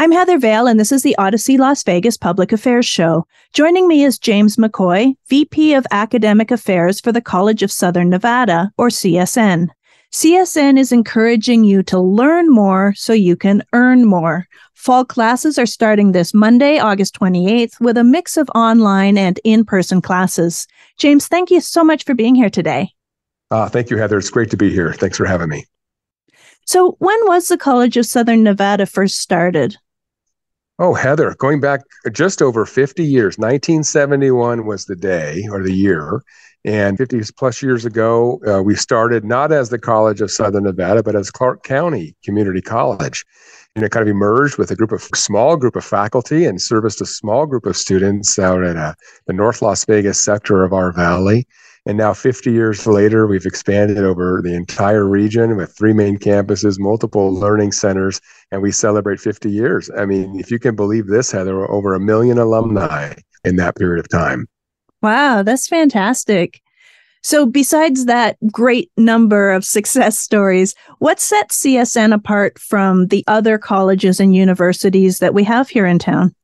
I'm Heather Vale, and this is the Audacy Las Vegas Public Affairs Show. Joining me is James McCoy, VP of Academic Affairs for the College of Southern Nevada, or CSN. CSN is encouraging you to learn more so you can earn more. Fall classes are starting this Monday, August 28th, with a mix of online and in person classes. James, thank you so much for being here today. Uh, thank you, Heather. It's great to be here. Thanks for having me. So, when was the College of Southern Nevada first started? Oh, Heather, going back just over 50 years, 1971 was the day or the year. And 50 plus years ago, uh, we started not as the College of Southern Nevada, but as Clark County Community College. And it kind of emerged with a group of small group of faculty and serviced a small group of students out at uh, the North Las Vegas sector of our valley. And now, 50 years later, we've expanded over the entire region with three main campuses, multiple learning centers, and we celebrate 50 years. I mean, if you can believe this, Heather, over a million alumni in that period of time. Wow, that's fantastic. So, besides that great number of success stories, what sets CSN apart from the other colleges and universities that we have here in town?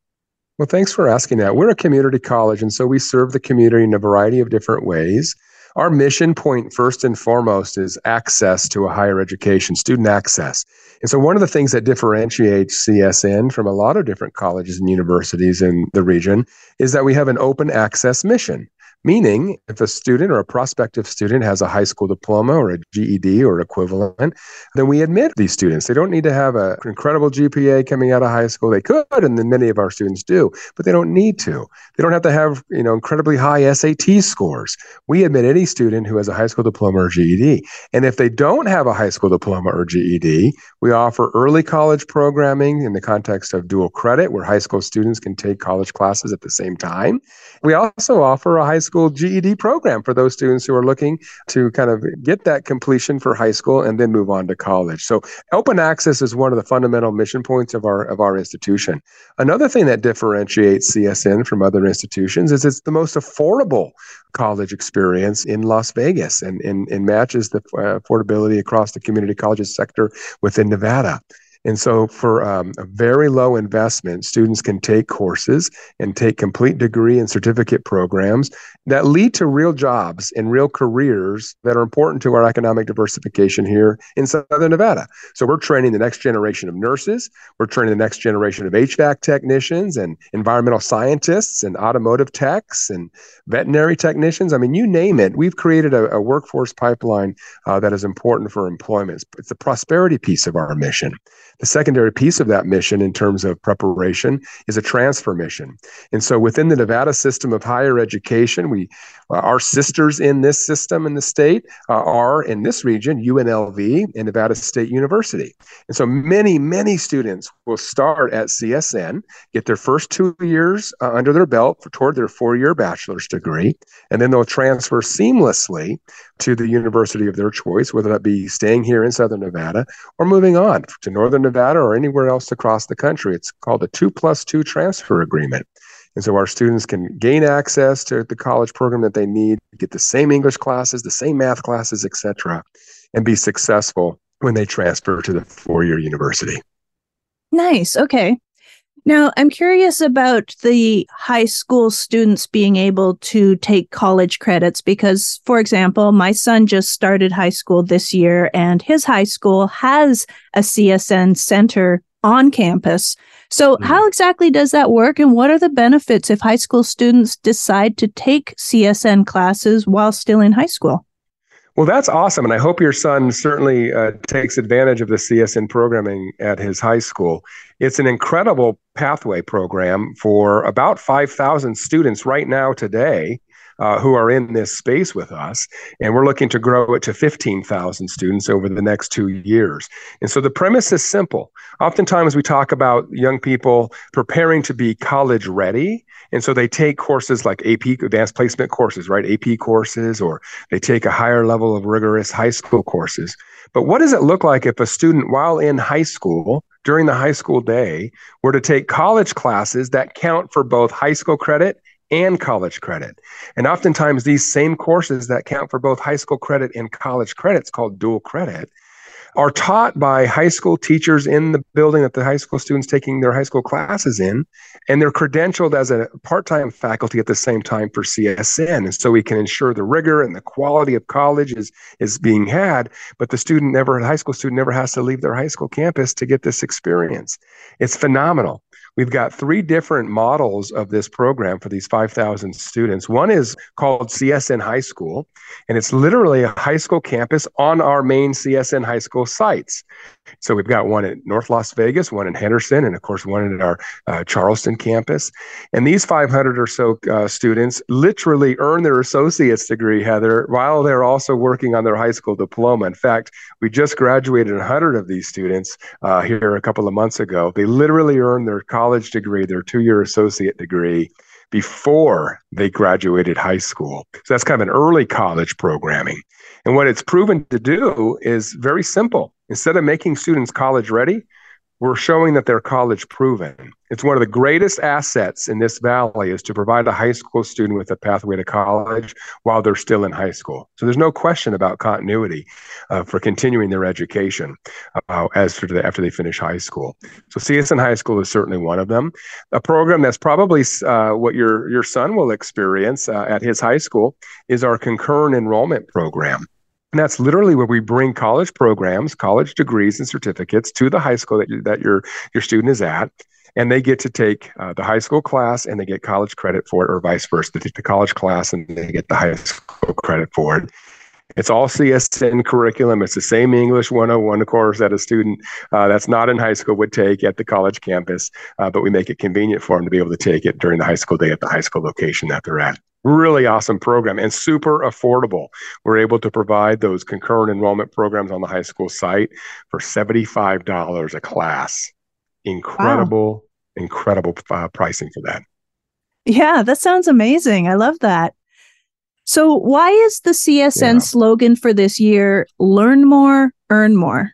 Well, thanks for asking that. We're a community college, and so we serve the community in a variety of different ways. Our mission point, first and foremost, is access to a higher education, student access. And so, one of the things that differentiates CSN from a lot of different colleges and universities in the region is that we have an open access mission. Meaning, if a student or a prospective student has a high school diploma or a GED or equivalent, then we admit these students. They don't need to have an incredible GPA coming out of high school. They could, and then many of our students do, but they don't need to. They don't have to have you know incredibly high SAT scores. We admit any student who has a high school diploma or GED. And if they don't have a high school diploma or GED, we offer early college programming in the context of dual credit, where high school students can take college classes at the same time. We also offer a high school school GED program for those students who are looking to kind of get that completion for high school and then move on to college. So open access is one of the fundamental mission points of our of our institution. Another thing that differentiates CSN from other institutions is it's the most affordable college experience in Las Vegas and, and, and matches the uh, affordability across the community colleges sector within Nevada. And so, for um, a very low investment, students can take courses and take complete degree and certificate programs that lead to real jobs and real careers that are important to our economic diversification here in Southern Nevada. So, we're training the next generation of nurses, we're training the next generation of HVAC technicians and environmental scientists and automotive techs and veterinary technicians. I mean, you name it. We've created a, a workforce pipeline uh, that is important for employment. It's the prosperity piece of our mission. The secondary piece of that mission, in terms of preparation, is a transfer mission. And so, within the Nevada system of higher education, we uh, our sisters in this system in the state uh, are in this region UNLV and Nevada State University. And so, many many students will start at CSN, get their first two years uh, under their belt for, toward their four year bachelor's degree, and then they'll transfer seamlessly to the university of their choice, whether that be staying here in Southern Nevada or moving on to Northern Nevada or anywhere else across the country. It's called a two plus two transfer agreement. And so our students can gain access to the college program that they need, get the same English classes, the same math classes, etc., and be successful when they transfer to the four-year university. Nice. Okay. Now, I'm curious about the high school students being able to take college credits because, for example, my son just started high school this year and his high school has a CSN center on campus. So, mm-hmm. how exactly does that work and what are the benefits if high school students decide to take CSN classes while still in high school? Well, that's awesome. And I hope your son certainly uh, takes advantage of the CSN programming at his high school. It's an incredible pathway program for about 5,000 students right now today uh, who are in this space with us. And we're looking to grow it to 15,000 students over the next two years. And so the premise is simple. Oftentimes we talk about young people preparing to be college ready. And so they take courses like AP, advanced placement courses, right? AP courses, or they take a higher level of rigorous high school courses. But what does it look like if a student, while in high school, during the high school day, were to take college classes that count for both high school credit and college credit. And oftentimes, these same courses that count for both high school credit and college credits, called dual credit, are taught by high school teachers in the building that the high school students taking their high school classes in and they're credentialed as a part-time faculty at the same time for CSN and so we can ensure the rigor and the quality of college is is being had but the student never high school student never has to leave their high school campus to get this experience. It's phenomenal We've got three different models of this program for these 5,000 students. One is called CSN High School, and it's literally a high school campus on our main CSN High School sites. So we've got one at North Las Vegas, one in Henderson, and of course, one at our uh, Charleston campus. And these 500 or so uh, students literally earn their associate's degree, Heather, while they're also working on their high school diploma. In fact, we just graduated 100 of these students uh, here a couple of months ago. They literally earned their college college degree, their two year associate degree, before they graduated high school. So that's kind of an early college programming. And what it's proven to do is very simple. Instead of making students college ready, we're showing that they're college proven. It's one of the greatest assets in this valley is to provide a high school student with a pathway to college while they're still in high school. So there's no question about continuity uh, for continuing their education uh, as for the, after they finish high school. So CSN High School is certainly one of them. A program that's probably uh, what your your son will experience uh, at his high school is our concurrent enrollment program. And that's literally where we bring college programs, college degrees and certificates to the high school that, you, that your, your student is at. And they get to take uh, the high school class and they get college credit for it, or vice versa. They take the college class and they get the high school credit for it. It's all CSN curriculum. It's the same English 101 course that a student uh, that's not in high school would take at the college campus, uh, but we make it convenient for them to be able to take it during the high school day at the high school location that they're at. Really awesome program and super affordable. We're able to provide those concurrent enrollment programs on the high school site for $75 a class. Incredible, wow. incredible uh, pricing for that. Yeah, that sounds amazing. I love that. So, why is the CSN yeah. slogan for this year learn more, earn more?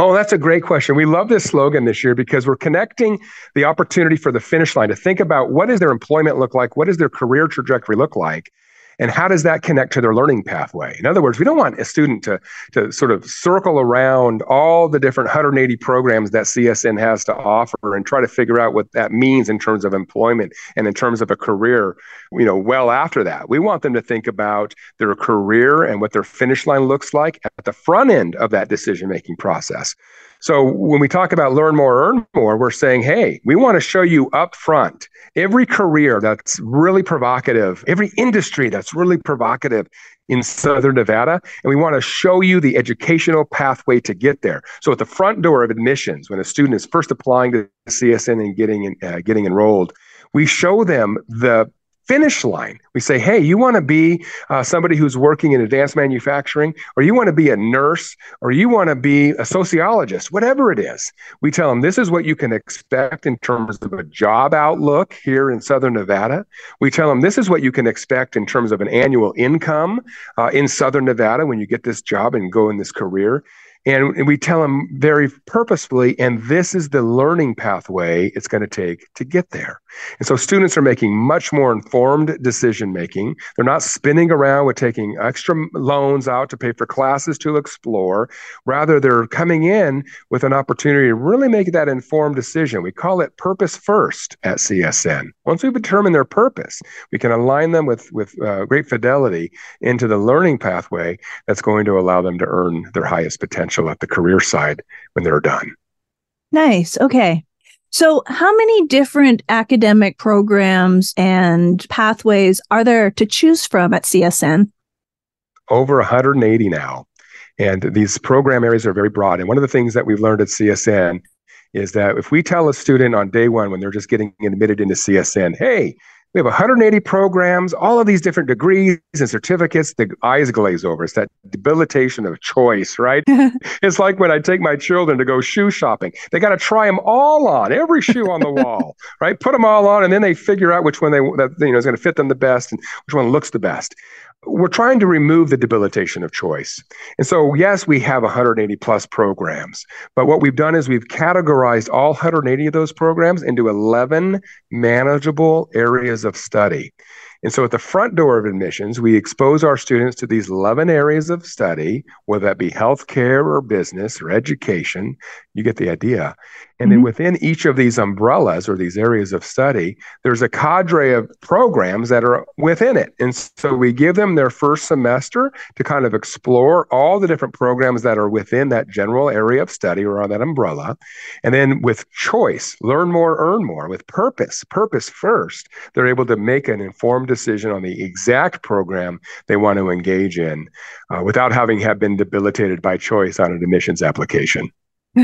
Oh, that's a great question. We love this slogan this year because we're connecting the opportunity for the finish line to think about what does their employment look like? What does their career trajectory look like? and how does that connect to their learning pathway in other words we don't want a student to, to sort of circle around all the different 180 programs that csn has to offer and try to figure out what that means in terms of employment and in terms of a career you know well after that we want them to think about their career and what their finish line looks like at the front end of that decision making process so when we talk about learn more, earn more, we're saying, hey, we want to show you up front every career that's really provocative, every industry that's really provocative in Southern Nevada. And we want to show you the educational pathway to get there. So at the front door of admissions, when a student is first applying to CSN and getting, uh, getting enrolled, we show them the finish line. We say, hey, you want to be uh, somebody who's working in advanced manufacturing, or you want to be a nurse, or you want to be a sociologist, whatever it is. We tell them this is what you can expect in terms of a job outlook here in Southern Nevada. We tell them this is what you can expect in terms of an annual income uh, in Southern Nevada when you get this job and go in this career. And we tell them very purposefully, and this is the learning pathway it's going to take to get there. And so students are making much more informed decision making. They're not spinning around with taking extra loans out to pay for classes to explore. Rather, they're coming in with an opportunity to really make that informed decision. We call it purpose first at CSN. Once we've determined their purpose, we can align them with, with uh, great fidelity into the learning pathway that's going to allow them to earn their highest potential at the career side when they're done. Nice. Okay. So, how many different academic programs and pathways are there to choose from at CSN? Over 180 now. And these program areas are very broad. And one of the things that we've learned at CSN is that if we tell a student on day one when they're just getting admitted into CSN, hey, We have 180 programs, all of these different degrees and certificates. The eyes glaze over. It's that debilitation of choice, right? it's like when I take my children to go shoe shopping. They got to try them all on, every shoe on the wall, right? Put them all on, and then they figure out which one they that you know is going to fit them the best and which one looks the best we're trying to remove the debilitation of choice. And so, yes, we have 180 plus programs, but what we've done is we've categorized all 180 of those programs into 11 manageable areas of study. And so at the front door of admissions, we expose our students to these 11 areas of study, whether that be healthcare or business or education. You get the idea. And mm-hmm. then within each of these umbrellas or these areas of study, there's a cadre of programs that are within it. And so we give them their first semester to kind of explore all the different programs that are within that general area of study or on that umbrella. And then with choice, learn more, earn more, with purpose, purpose first, they're able to make an informed decision on the exact program they want to engage in uh, without having have been debilitated by choice on an admissions application.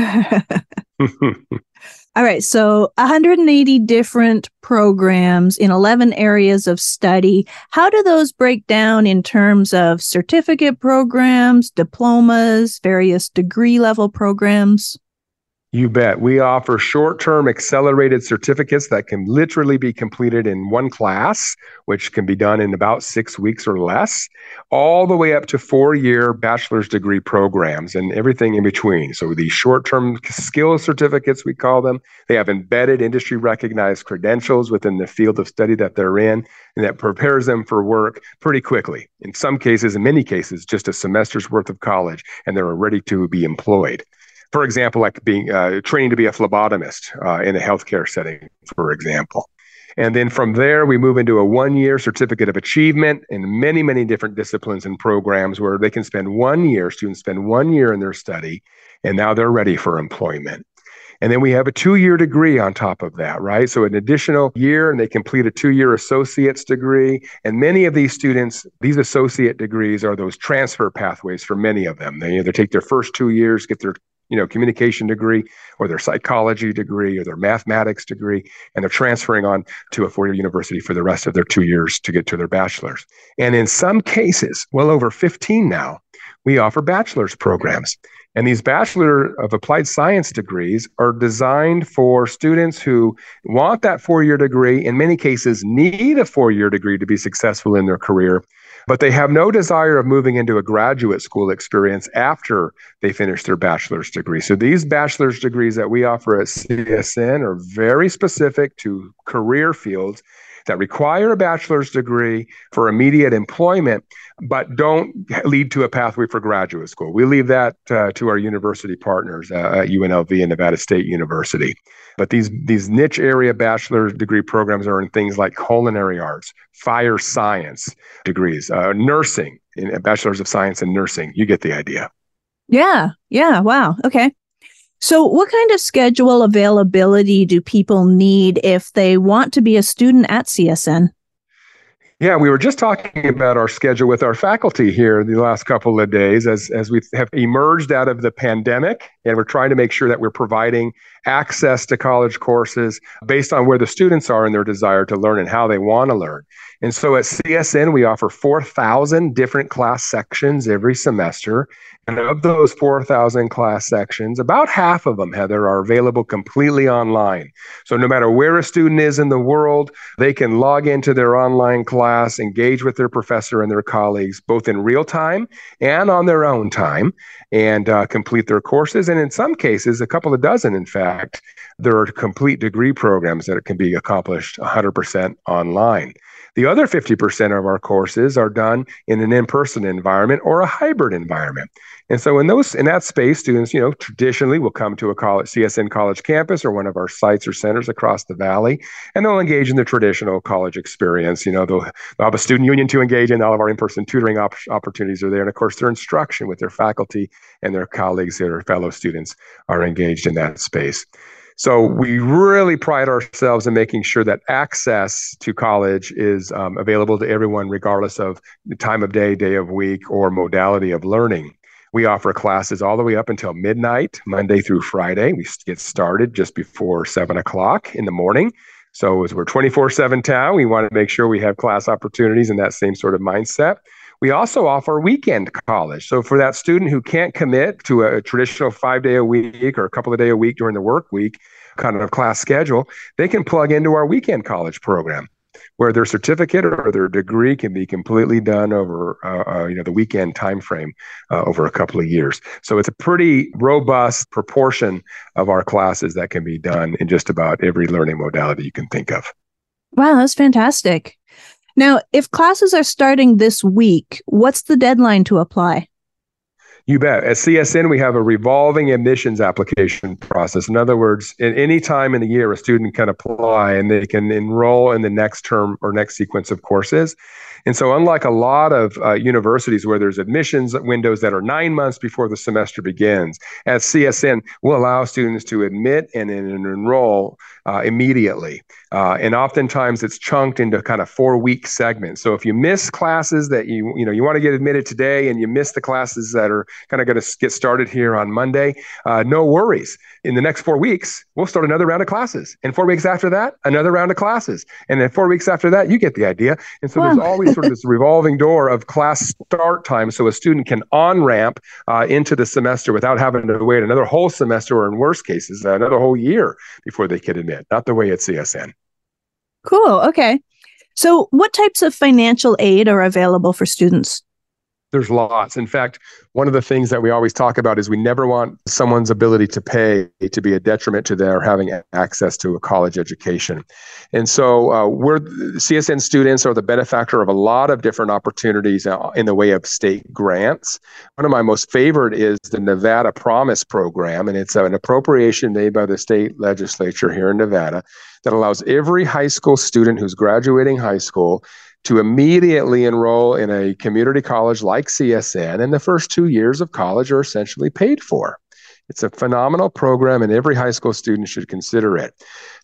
All right. So 180 different programs in 11 areas of study. How do those break down in terms of certificate programs, diplomas, various degree level programs? You bet. We offer short term accelerated certificates that can literally be completed in one class, which can be done in about six weeks or less, all the way up to four year bachelor's degree programs and everything in between. So, these short term skill certificates, we call them, they have embedded industry recognized credentials within the field of study that they're in, and that prepares them for work pretty quickly. In some cases, in many cases, just a semester's worth of college, and they're ready to be employed for example, like being uh, training to be a phlebotomist uh, in a healthcare setting, for example. And then from there, we move into a one year certificate of achievement in many, many different disciplines and programs where they can spend one year, students spend one year in their study, and now they're ready for employment. And then we have a two year degree on top of that, right? So an additional year, and they complete a two year associate's degree. And many of these students, these associate degrees are those transfer pathways for many of them. They either take their first two years, get their you know communication degree or their psychology degree or their mathematics degree and they're transferring on to a four-year university for the rest of their two years to get to their bachelor's. And in some cases well over 15 now we offer bachelor's programs. And these bachelor of applied science degrees are designed for students who want that four-year degree in many cases need a four-year degree to be successful in their career but they have no desire of moving into a graduate school experience after they finish their bachelor's degree. So these bachelor's degrees that we offer at CSN are very specific to career fields that require a bachelor's degree for immediate employment, but don't lead to a pathway for graduate school. We leave that uh, to our university partners uh, at UNLV and Nevada State University. But these these niche area bachelor degree programs are in things like culinary arts, fire science degrees, uh, nursing, in bachelor's of science in nursing. You get the idea. Yeah. Yeah. Wow. Okay. So, what kind of schedule availability do people need if they want to be a student at CSN? Yeah, we were just talking about our schedule with our faculty here the last couple of days as, as we have emerged out of the pandemic, and we're trying to make sure that we're providing access to college courses based on where the students are and their desire to learn and how they want to learn. And so at CSN, we offer 4,000 different class sections every semester. And of those 4,000 class sections, about half of them, Heather, are available completely online. So no matter where a student is in the world, they can log into their online class, engage with their professor and their colleagues, both in real time and on their own time, and uh, complete their courses. And in some cases, a couple of dozen, in fact, there are complete degree programs that can be accomplished 100% online. The other 50% of our courses are done in an in-person environment or a hybrid environment. And so in those in that space, students, you know, traditionally will come to a college CSN college campus or one of our sites or centers across the valley, and they'll engage in the traditional college experience. You know, they'll, they'll have a student union to engage in. All of our in-person tutoring op- opportunities are there, and of course, their instruction with their faculty and their colleagues, their fellow students, are engaged in that space. So we really pride ourselves in making sure that access to college is um, available to everyone, regardless of the time of day, day of week, or modality of learning. We offer classes all the way up until midnight, Monday through Friday. We get started just before seven o'clock in the morning. So as we're 24/7 town, we want to make sure we have class opportunities in that same sort of mindset. We also offer weekend college. So for that student who can't commit to a traditional five day a week or a couple of day a week during the work week kind of class schedule, they can plug into our weekend college program where their certificate or their degree can be completely done over uh, uh, you know the weekend time frame uh, over a couple of years. So it's a pretty robust proportion of our classes that can be done in just about every learning modality you can think of. Wow, that's fantastic. Now, if classes are starting this week, what's the deadline to apply? You bet. At CSN, we have a revolving admissions application process. In other words, at any time in the year, a student can apply and they can enroll in the next term or next sequence of courses. And so, unlike a lot of uh, universities where there's admissions windows that are nine months before the semester begins, at CSN, we'll allow students to admit and, and enroll uh, immediately. Uh, and oftentimes it's chunked into kind of four week segments. So if you miss classes that you you know you want to get admitted today and you miss the classes that are kind of going to get started here on Monday, uh, no worries. In the next four weeks, we'll start another round of classes. And four weeks after that, another round of classes. And then four weeks after that, you get the idea. And so wow. there's always sort of this revolving door of class start time, so a student can on ramp uh, into the semester without having to wait another whole semester, or in worst cases, another whole year before they can admit not the way at CSN. Cool. Okay. So, what types of financial aid are available for students? There's lots. In fact, one of the things that we always talk about is we never want someone's ability to pay to be a detriment to their having access to a college education. And so uh, we're CSN students are the benefactor of a lot of different opportunities uh, in the way of state grants. One of my most favorite is the Nevada Promise Program, and it's an appropriation made by the state legislature here in Nevada that allows every high school student who's graduating high school to immediately enroll in a community college like CSN, and the first two years of college are essentially paid for. It's a phenomenal program, and every high school student should consider it.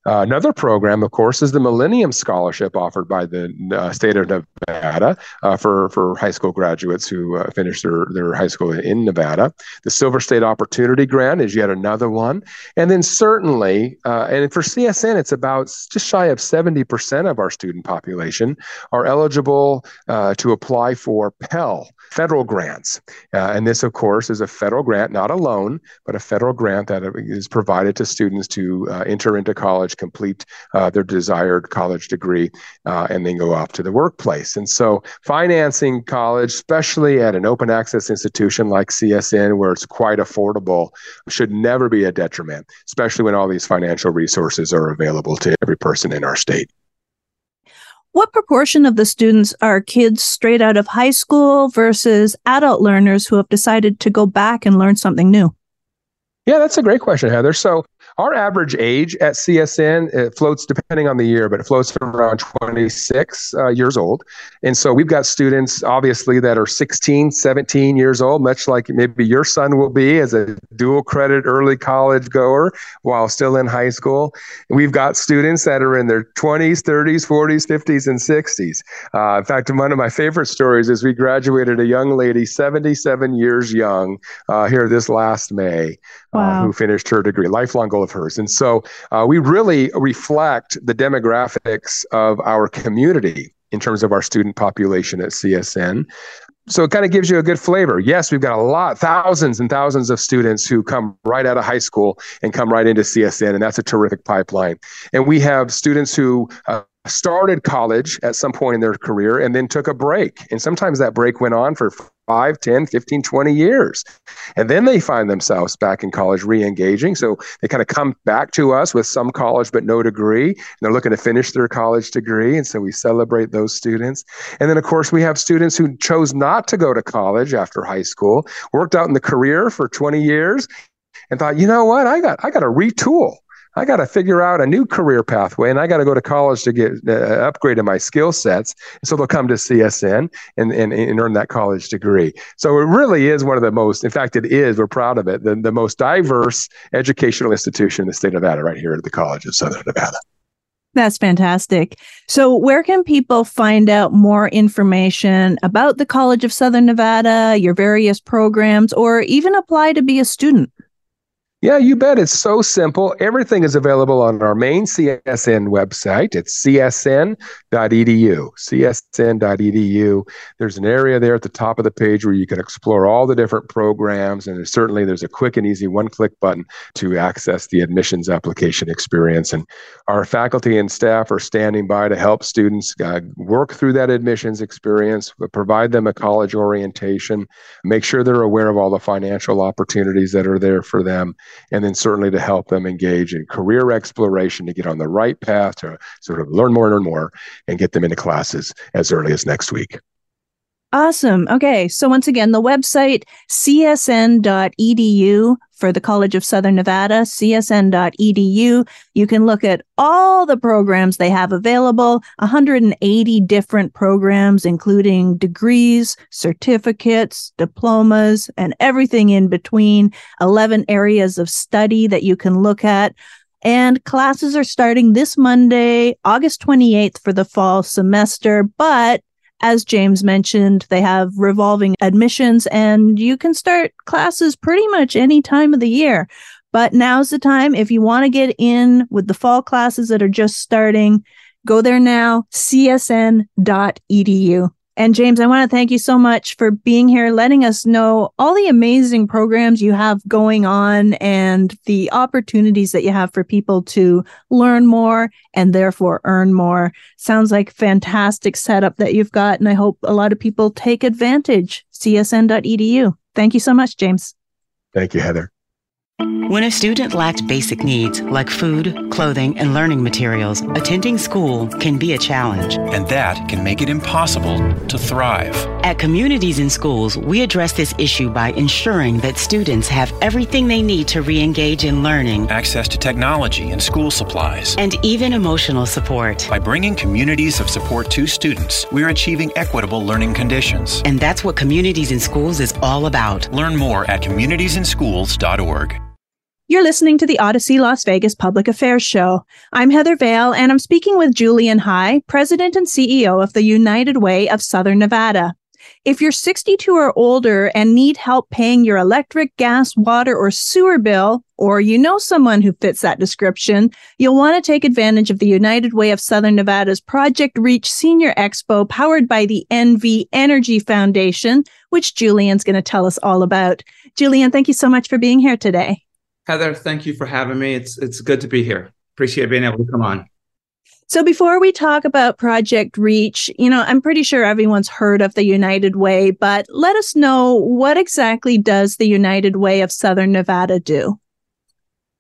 Uh, another program, of course, is the Millennium Scholarship offered by the uh, state of Nevada uh, for, for high school graduates who uh, finish their, their high school in Nevada. The Silver State Opportunity Grant is yet another one. And then certainly, uh, and for CSN, it's about just shy of 70% of our student population are eligible uh, to apply for Pell federal grants. Uh, and this, of course, is a federal grant, not a loan, but a federal grant that is provided to students to uh, enter into college, complete uh, their desired college degree, uh, and then go off to the workplace. And so, financing college, especially at an open access institution like CSN, where it's quite affordable, should never be a detriment, especially when all these financial resources are available to every person in our state. What proportion of the students are kids straight out of high school versus adult learners who have decided to go back and learn something new? Yeah, that's a great question, Heather. So our average age at CSN it floats depending on the year, but it floats around 26 uh, years old. And so we've got students obviously that are 16, 17 years old, much like maybe your son will be as a dual credit early college goer while still in high school. We've got students that are in their 20s, 30s, 40s, 50s, and 60s. Uh, in fact, one of my favorite stories is we graduated a young lady, 77 years young, uh, here this last May, uh, who finished her degree, lifelong goal of hers. And so uh, we really reflect the demographics of our community in terms of our student population at CSN. So it kind of gives you a good flavor. Yes, we've got a lot, thousands and thousands of students who come right out of high school and come right into CSN, and that's a terrific pipeline. And we have students who uh, started college at some point in their career and then took a break. And sometimes that break went on for 5, 10, 15, 20 years. And then they find themselves back in college re engaging. So they kind of come back to us with some college but no degree. And they're looking to finish their college degree. And so we celebrate those students. And then, of course, we have students who chose not to go to college after high school, worked out in the career for 20 years, and thought, you know what, I got I got to retool. I got to figure out a new career pathway and I got to go to college to get uh, upgraded my skill sets. So they'll come to CSN and, and, and earn that college degree. So it really is one of the most, in fact, it is, we're proud of it, the, the most diverse educational institution in the state of Nevada, right here at the College of Southern Nevada. That's fantastic. So, where can people find out more information about the College of Southern Nevada, your various programs, or even apply to be a student? Yeah, you bet. It's so simple. Everything is available on our main CSN website. It's csn.edu. csn.edu. There's an area there at the top of the page where you can explore all the different programs, and there's certainly there's a quick and easy one-click button to access the admissions application experience. And our faculty and staff are standing by to help students uh, work through that admissions experience, provide them a college orientation, make sure they're aware of all the financial opportunities that are there for them and then certainly to help them engage in career exploration to get on the right path to sort of learn more and learn more and get them into classes as early as next week. Awesome. Okay. So once again, the website csn.edu for the College of Southern Nevada, csn.edu. You can look at all the programs they have available, 180 different programs, including degrees, certificates, diplomas, and everything in between, 11 areas of study that you can look at. And classes are starting this Monday, August 28th for the fall semester, but as James mentioned, they have revolving admissions and you can start classes pretty much any time of the year. But now's the time if you want to get in with the fall classes that are just starting, go there now, csn.edu. And James, I want to thank you so much for being here, letting us know all the amazing programs you have going on and the opportunities that you have for people to learn more and therefore earn more. Sounds like fantastic setup that you've got. And I hope a lot of people take advantage. csn.edu. Thank you so much, James. Thank you, Heather. When a student lacks basic needs like food, clothing, and learning materials, attending school can be a challenge. And that can make it impossible to thrive. At Communities in Schools, we address this issue by ensuring that students have everything they need to re engage in learning, access to technology and school supplies, and even emotional support. By bringing communities of support to students, we're achieving equitable learning conditions. And that's what Communities in Schools is all about. Learn more at communitiesinschools.org. You're listening to the Audacy Las Vegas Public Affairs Show. I'm Heather Vale, and I'm speaking with Julian High, President and CEO of the United Way of Southern Nevada. If you're 62 or older and need help paying your electric, gas, water, or sewer bill, or you know someone who fits that description, you'll want to take advantage of the United Way of Southern Nevada's Project Reach Senior Expo powered by the NV Energy Foundation, which Julian's going to tell us all about. Julian, thank you so much for being here today. Heather, thank you for having me. It's it's good to be here. Appreciate being able to come on. So before we talk about Project Reach, you know, I'm pretty sure everyone's heard of the United Way, but let us know what exactly does the United Way of Southern Nevada do?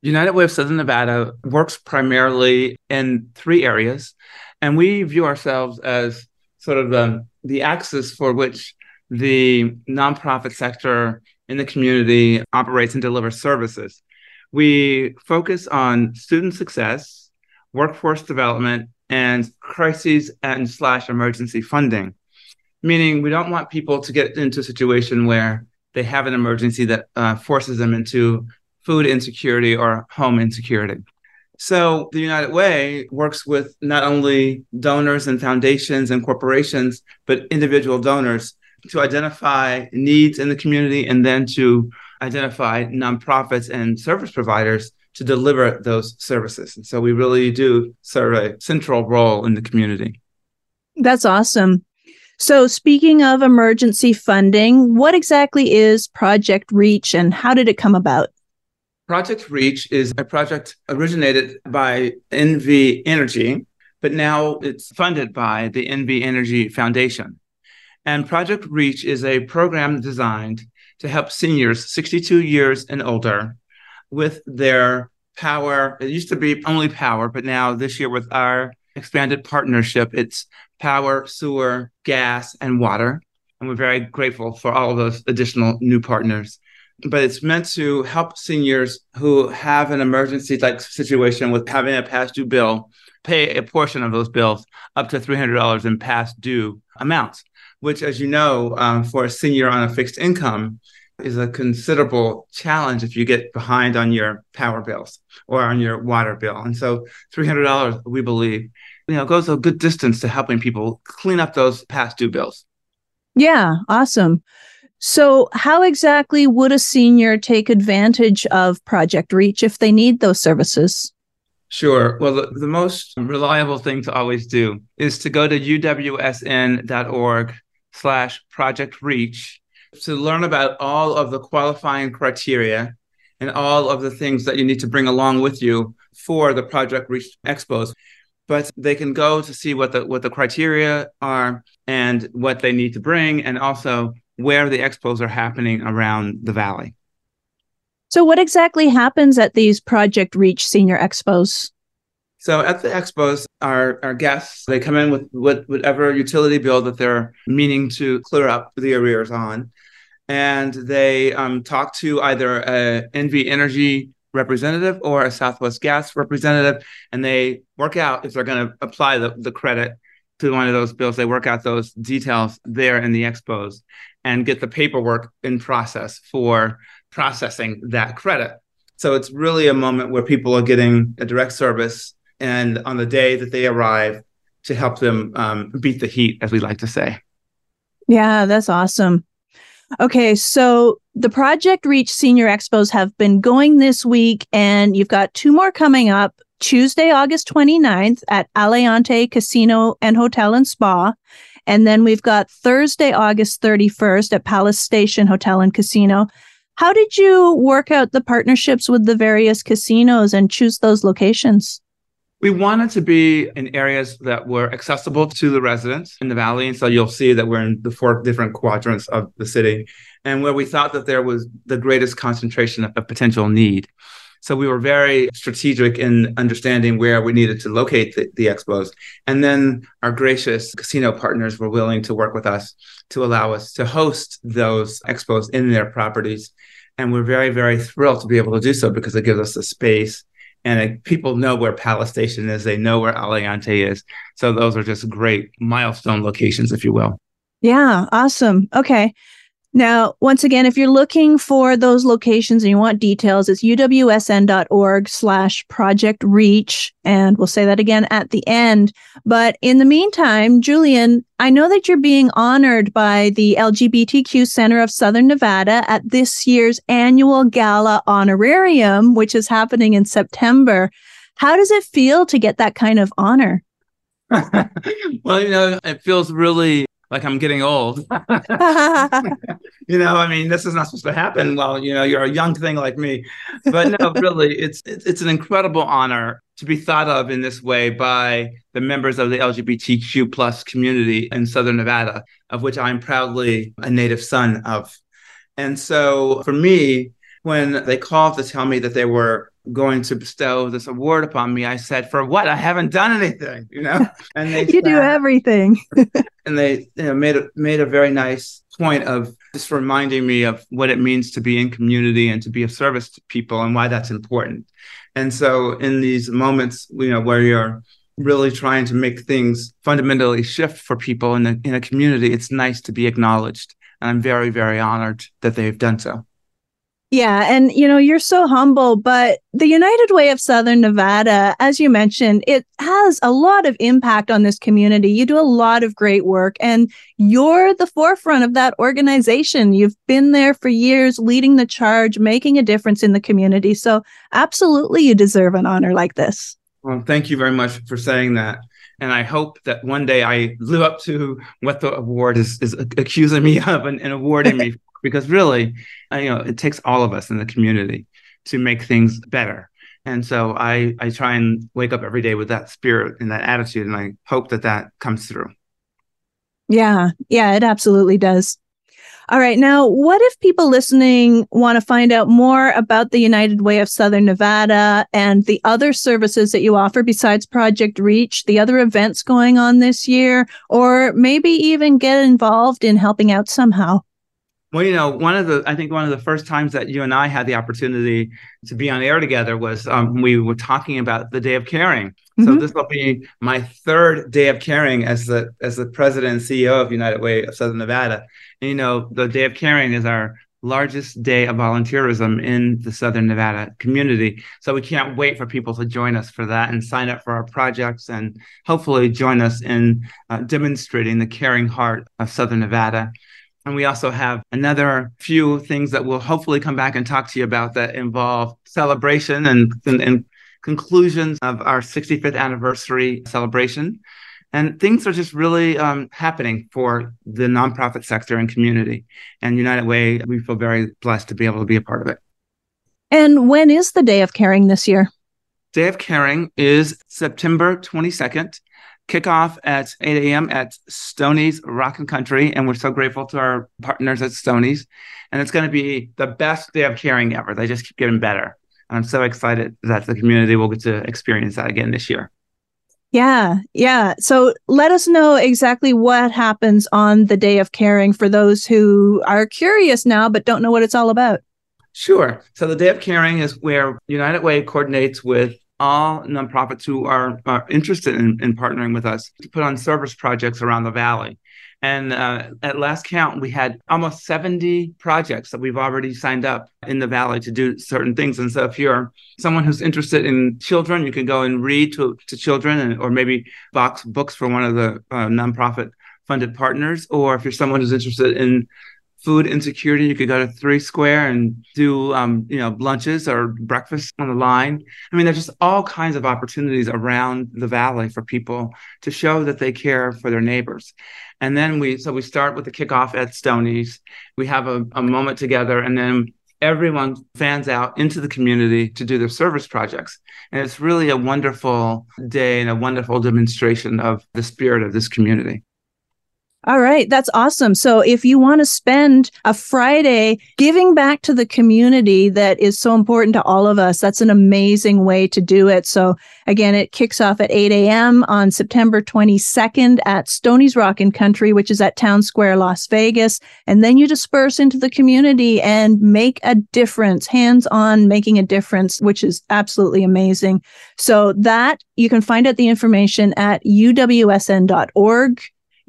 United Way of Southern Nevada works primarily in three areas, and we view ourselves as sort of the, the axis for which the nonprofit sector in the community operates and delivers services. We focus on student success, workforce development, and crises and slash emergency funding, meaning we don't want people to get into a situation where they have an emergency that uh, forces them into food insecurity or home insecurity. So the United Way works with not only donors and foundations and corporations, but individual donors to identify needs in the community and then to identify nonprofits and service providers to deliver those services. And so we really do serve a central role in the community. That's awesome. So, speaking of emergency funding, what exactly is Project Reach and how did it come about? Project Reach is a project originated by NV Energy, but now it's funded by the NV Energy Foundation. And Project Reach is a program designed to help seniors 62 years and older with their power. It used to be only power, but now this year with our expanded partnership, it's power, sewer, gas, and water. And we're very grateful for all of those additional new partners. But it's meant to help seniors who have an emergency like situation with having a past due bill pay a portion of those bills up to $300 in past due amounts which, as you know, um, for a senior on a fixed income, is a considerable challenge if you get behind on your power bills or on your water bill. And so, three hundred dollars, we believe, you know, goes a good distance to helping people clean up those past due bills. Yeah, awesome. So, how exactly would a senior take advantage of Project Reach if they need those services? Sure. Well, the, the most reliable thing to always do is to go to uwsn.org slash project reach to learn about all of the qualifying criteria and all of the things that you need to bring along with you for the Project Reach Expos. But they can go to see what the what the criteria are and what they need to bring, and also where the expos are happening around the valley. So, what exactly happens at these Project Reach Senior Expos? So at the expos, our, our guests, they come in with, whatever utility bill that they're meaning to clear up the arrears on. And they um, talk to either a NV Energy representative or a Southwest Gas representative, and they work out if they're going to apply the, the credit to one of those bills. They work out those details there in the expos and get the paperwork in process for processing that credit. So it's really a moment where people are getting a direct service and on the day that they arrive to help them um, beat the heat, as we like to say. Yeah, that's awesome. Okay, so the Project Reach Senior Expos have been going this week, and you've got two more coming up Tuesday, August 29th at Aliante Casino and Hotel and Spa. And then we've got Thursday, August 31st at Palace Station Hotel and Casino. How did you work out the partnerships with the various casinos and choose those locations? We wanted to be in areas that were accessible to the residents in the valley. And so you'll see that we're in the four different quadrants of the city and where we thought that there was the greatest concentration of, potential need. So we were very strategic in understanding where we needed to locate the, the, expos. And then our gracious casino partners were willing to work with us to allow us to host those expos in their properties. And we're very, very thrilled to be able to do so because it gives us the space and it, people know where Palace Station is. They know where Aliante is. So those are just great milestone locations, if you will. Yeah, awesome. Okay. Now, once again, if you're looking for those locations and you want details, it's uwsn.org slash project reach. And we'll say that again at the end. But in the meantime, Julian, I know that you're being honored by the LGBTQ Center of Southern Nevada at this year's annual gala honorarium, which is happening in September. How does it feel to get that kind of honor? well, you know, it feels really like I'm getting old. you know, I mean, this is not supposed to happen Well, you know you're a young thing like me. But no, really, it's, it's an incredible honor to be thought of in this way by the members of the LGBTQ plus community in Southern Nevada, of which I'm proudly a native son of. And so, for me, when they called to tell me that they were going to bestow this award upon me, I said, "For what? I haven't done anything." You know, and they you do everything. and they you know, made a, made a very nice point of just reminding me of what it means to be in community and to be of service to people and why that's important. And so, in these moments, you know, where you're really trying to make things fundamentally shift for people in a, in a community, it's nice to be acknowledged. And I'm very, very honored that they've done so. Yeah. And, you know, you're so humble, but the United Way of Southern Nevada, as you mentioned, it has a lot of impact on this community. You do a lot of great work and you're the forefront of that organization. You've been there for years, leading the charge, making a difference in the community. So, absolutely, you deserve an honor like this. Well, thank you very much for saying that. And I hope that one day I live up to what the award is, is accusing me of and, and awarding me because really, uh, you know, it takes all of us in the community to make things better. And so I I try and wake up every day with that spirit and that attitude, and I hope that that comes through. Yeah, yeah, it absolutely does. All right. Now, what if people listening want to find out more about the United Way of Southern Nevada and the other services that you offer besides Project Reach, the other events going on this year, or maybe even get involved in helping out somehow? Well, you know, one of the I think one of the first times that you and I had the opportunity to be on air together was um, we were talking about the Day of Caring. Mm-hmm. So this will be my third Day of Caring as the as the president and CEO of United Way of Southern Nevada. And, you know, the Day of Caring is our largest day of volunteerism in the Southern Nevada community. So we can't wait for people to join us for that and sign up for our projects and hopefully join us in uh, demonstrating the caring heart of Southern Nevada. And we also have another few things that we'll hopefully come back and talk to you about that involve celebration and, and, and conclusions of our 65th anniversary celebration. And things are just really um, happening for the nonprofit sector and community. And United Way, we feel very blessed to be able to be a part of it. And when is the Day of Caring this year? Day of Caring is September 22nd. Kickoff at 8 a.m. at Stoney's and Country. And we're so grateful to our partners at Stoney's. And it's going to be the best day of caring ever. They just keep getting better. And I'm so excited that the community will get to experience that again this year. Yeah, yeah. So let us know exactly what happens on the day of caring for those who are curious now but don't know what it's all about. Sure. So the Day of Caring is where United Way coordinates with all nonprofits who are, are interested in, in partnering with us to put on service projects around the valley. And uh, at last count, we had almost 70 projects that we've already signed up in the Valley to do certain things. And so if you're someone who's interested in children, you can go and read to, to children and, or maybe box books for one of the uh, nonprofit funded partners. Or if you're someone who's interested in food insecurity, you could go to Three Square and do, um, you know, lunches or breakfast on the line. I mean, there's just all kinds of opportunities around the valley for people to show that they care for their neighbors. And then we, so we start with the kickoff at Stoney's. We have a, a moment together, and then everyone fans out into the community to do their service projects. And it's really a wonderful day and a wonderful demonstration of the spirit of this community. All right, that's awesome. So if you want to spend a Friday giving back to the community that is so important to all of us, that's an amazing way to do it. So again, it kicks off at 8 a.m. on September 22nd at Stoney's Rockin' Country, which is at Town Square, Las Vegas. And then you disperse into the community and make a difference, hands on making a difference, which is absolutely amazing. So that you can find out the information at uwsn.org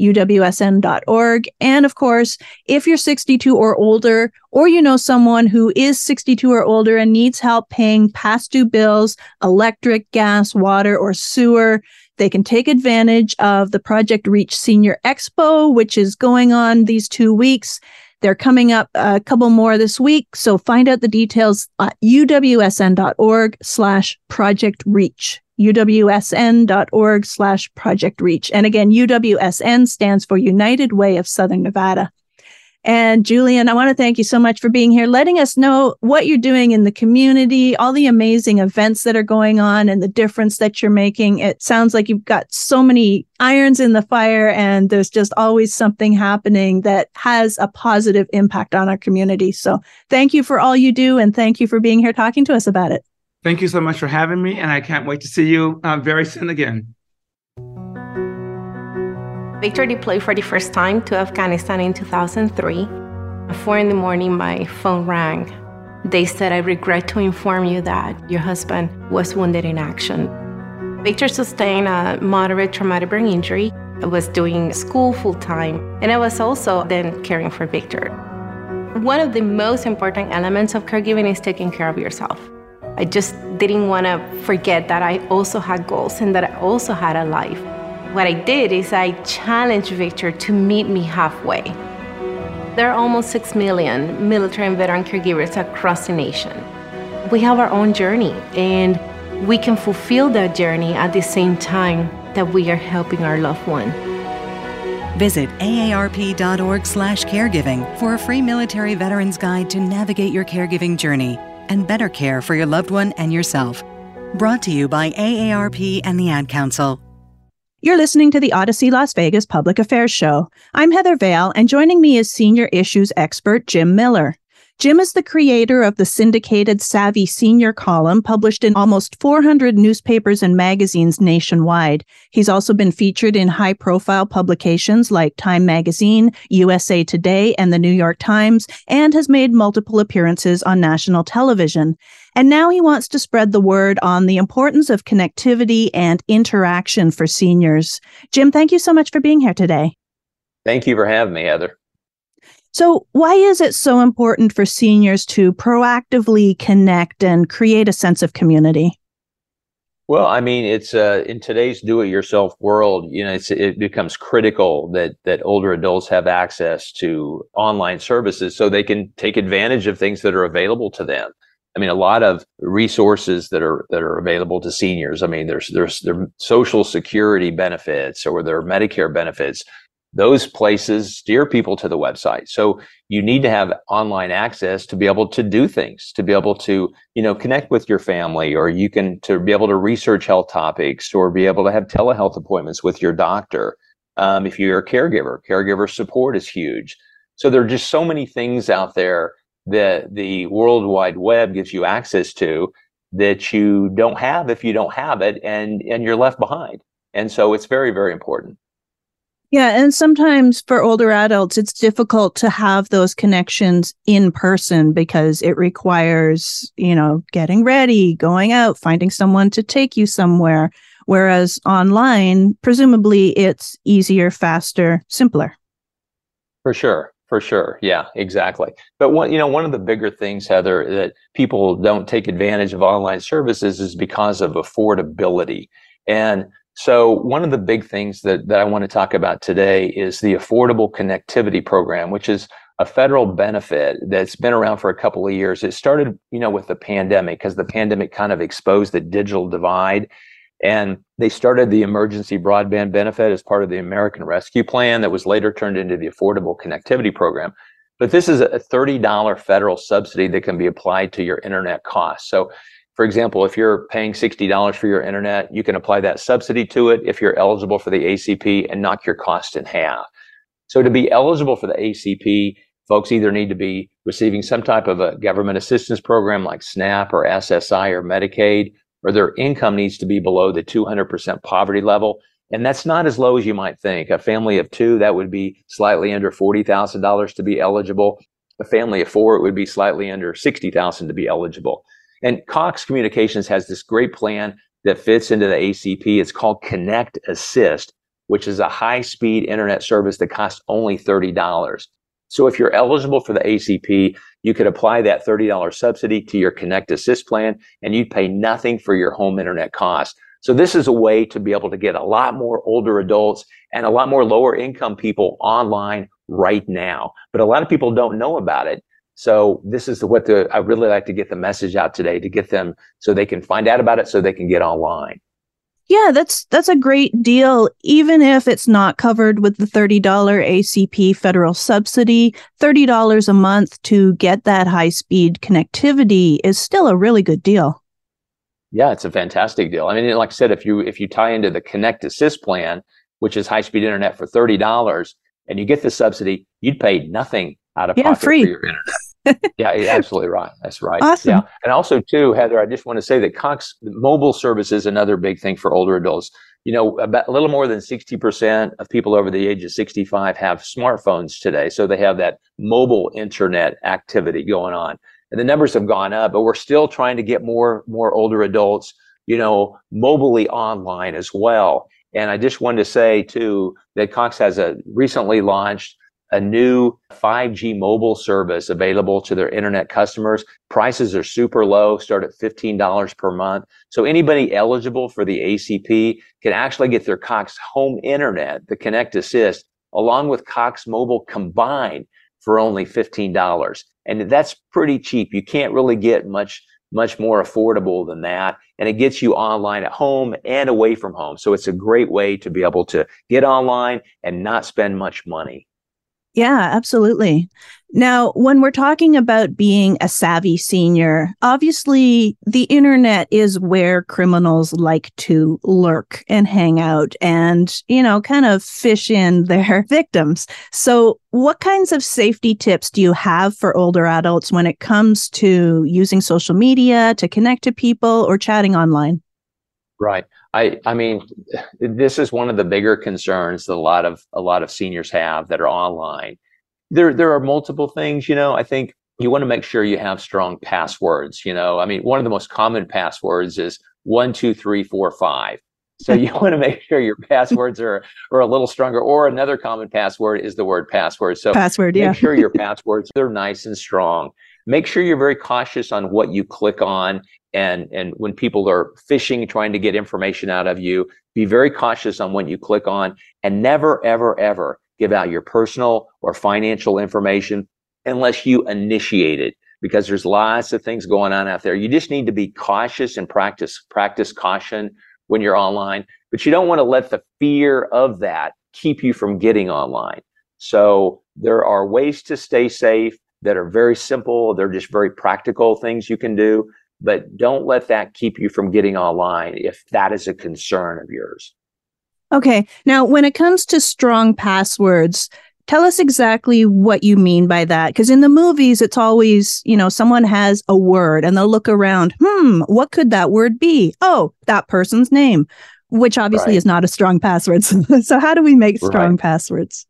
uwsn.org. And of course, if you're 62 or older, or you know someone who is 62 or older and needs help paying past due bills, electric, gas, water, or sewer, they can take advantage of the Project Reach Senior Expo, which is going on these two weeks. They're coming up a couple more this week. So find out the details at uwsn.org slash project reach uwsn.org slash project reach. And again, UWSN stands for United Way of Southern Nevada. And Julian, I want to thank you so much for being here, letting us know what you're doing in the community, all the amazing events that are going on and the difference that you're making. It sounds like you've got so many irons in the fire and there's just always something happening that has a positive impact on our community. So thank you for all you do and thank you for being here talking to us about it. Thank you so much for having me, and I can't wait to see you uh, very soon again. Victor deployed for the first time to Afghanistan in 2003. At four in the morning, my phone rang. They said, I regret to inform you that your husband was wounded in action. Victor sustained a moderate traumatic brain injury. I was doing school full time, and I was also then caring for Victor. One of the most important elements of caregiving is taking care of yourself. I just didn't want to forget that I also had goals and that I also had a life. What I did is I challenged Victor to meet me halfway. There are almost 6 million military and veteran caregivers across the nation. We have our own journey, and we can fulfill that journey at the same time that we are helping our loved one. Visit aarp.org/caregiving for a free military veterans guide to navigate your caregiving journey and better care for your loved one and yourself. Brought to you by AARP and the Ad Council. You're listening to the Audacy Las Vegas Public Affairs Show. I'm Heather Vale, and joining me is senior issues expert Jim Miller. Jim is the creator of the syndicated Savvy Senior column, published in almost 400 newspapers and magazines nationwide. He's also been featured in high profile publications like Time Magazine, USA Today, and the New York Times, and has made multiple appearances on national television. And now he wants to spread the word on the importance of connectivity and interaction for seniors. Jim, thank you so much for being here today. Thank you for having me, Heather. So, why is it so important for seniors to proactively connect and create a sense of community? Well, I mean, it's uh, in today's do-it-yourself world. You know, it becomes critical that that older adults have access to online services so they can take advantage of things that are available to them. I mean, a lot of resources that are that are available to seniors. I mean, there's there's their social security benefits or their Medicare benefits those places steer people to the website. So you need to have online access to be able to do things, to be able to, you know, connect with your family, or you can to be able to research health topics, or be able to have telehealth appointments with your doctor. Um, if you're a caregiver, caregiver support is huge. So there are just so many things out there that the World Wide Web gives you access to that you don't have if you don't have it, and and you're left behind. And so it's very very important. Yeah. And sometimes for older adults, it's difficult to have those connections in person because it requires, you know, getting ready, going out, finding someone to take you somewhere. Whereas online, presumably it's easier, faster, simpler. For sure. For sure. Yeah, exactly. But one, you know, one of the bigger things, Heather, that people don't take advantage of online services is because of affordability. And so one of the big things that, that I want to talk about today is the Affordable Connectivity Program, which is a federal benefit that's been around for a couple of years. It started, you know, with the pandemic because the pandemic kind of exposed the digital divide. And they started the emergency broadband benefit as part of the American Rescue Plan that was later turned into the Affordable Connectivity Program. But this is a $30 federal subsidy that can be applied to your internet costs. So for example, if you're paying $60 for your internet, you can apply that subsidy to it if you're eligible for the ACP and knock your cost in half. So to be eligible for the ACP, folks either need to be receiving some type of a government assistance program like SNAP or SSI or Medicaid, or their income needs to be below the 200% poverty level. And that's not as low as you might think. A family of two, that would be slightly under $40,000 to be eligible. A family of four, it would be slightly under 60,000 to be eligible. And Cox Communications has this great plan that fits into the ACP. It's called Connect Assist, which is a high speed internet service that costs only $30. So if you're eligible for the ACP, you could apply that $30 subsidy to your Connect Assist plan and you'd pay nothing for your home internet costs. So this is a way to be able to get a lot more older adults and a lot more lower income people online right now. But a lot of people don't know about it. So this is what the, I really like to get the message out today to get them so they can find out about it so they can get online. Yeah, that's that's a great deal even if it's not covered with the $30 ACP federal subsidy. $30 a month to get that high-speed connectivity is still a really good deal. Yeah, it's a fantastic deal. I mean, like I said if you if you tie into the Connect Assist plan, which is high-speed internet for $30 and you get the subsidy, you'd pay nothing out of yeah, pocket free. for your internet. Yeah, absolutely right. That's right. Awesome. Yeah. And also too, Heather, I just want to say that Cox mobile service is another big thing for older adults. You know, about a little more than 60% of people over the age of 65 have smartphones today. So they have that mobile internet activity going on. And the numbers have gone up, but we're still trying to get more, more older adults, you know, mobilely online as well. And I just wanted to say too that Cox has a recently launched a new 5G mobile service available to their internet customers. Prices are super low, start at $15 per month. So anybody eligible for the ACP can actually get their Cox home internet, the Connect Assist, along with Cox mobile combined for only $15. And that's pretty cheap. You can't really get much much more affordable than that. And it gets you online at home and away from home. So it's a great way to be able to get online and not spend much money. Yeah, absolutely. Now, when we're talking about being a savvy senior, obviously the internet is where criminals like to lurk and hang out and, you know, kind of fish in their victims. So, what kinds of safety tips do you have for older adults when it comes to using social media to connect to people or chatting online? Right. I I mean, this is one of the bigger concerns that a lot of a lot of seniors have that are online. There there are multiple things, you know. I think you want to make sure you have strong passwords. You know, I mean, one of the most common passwords is one two three four five. So you want to make sure your passwords are are a little stronger. Or another common password is the word password. So password, yeah. make sure your passwords they're nice and strong. Make sure you're very cautious on what you click on And, and when people are phishing, trying to get information out of you, be very cautious on what you click on and never, ever, ever give out your personal or financial information unless you initiate it because there's lots of things going on out there. You just need to be cautious and practice, practice caution when you're online, but you don't want to let the fear of that keep you from getting online. So there are ways to stay safe that are very simple. They're just very practical things you can do, but don't let that keep you from getting online if that is a concern of yours. Okay. Now, when it comes to strong passwords, tell us exactly what you mean by that. Because in the movies, it's always, you know, someone has a word and they'll look around, hmm, what could that word be? Oh, that person's name, which obviously right. is not a strong password. so, how do we make strong right. passwords?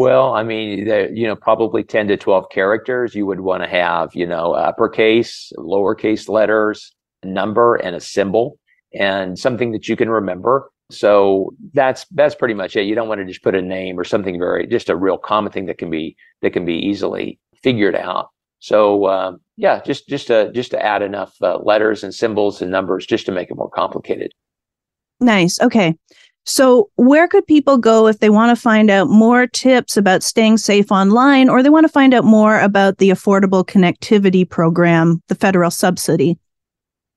Well, I mean, you know, probably 10 to 12 characters. You would want to have, you know, uppercase, lowercase letters, number, and a symbol, and something that you can remember. So that's that's pretty much it. You don't want to just put a name or something very just a real common thing that can be that can be easily figured out. So um, yeah, just just to just to add enough uh, letters and symbols and numbers just to make it more complicated. Nice. Okay. So, where could people go if they want to find out more tips about staying safe online or they want to find out more about the Affordable Connectivity Program, the federal subsidy?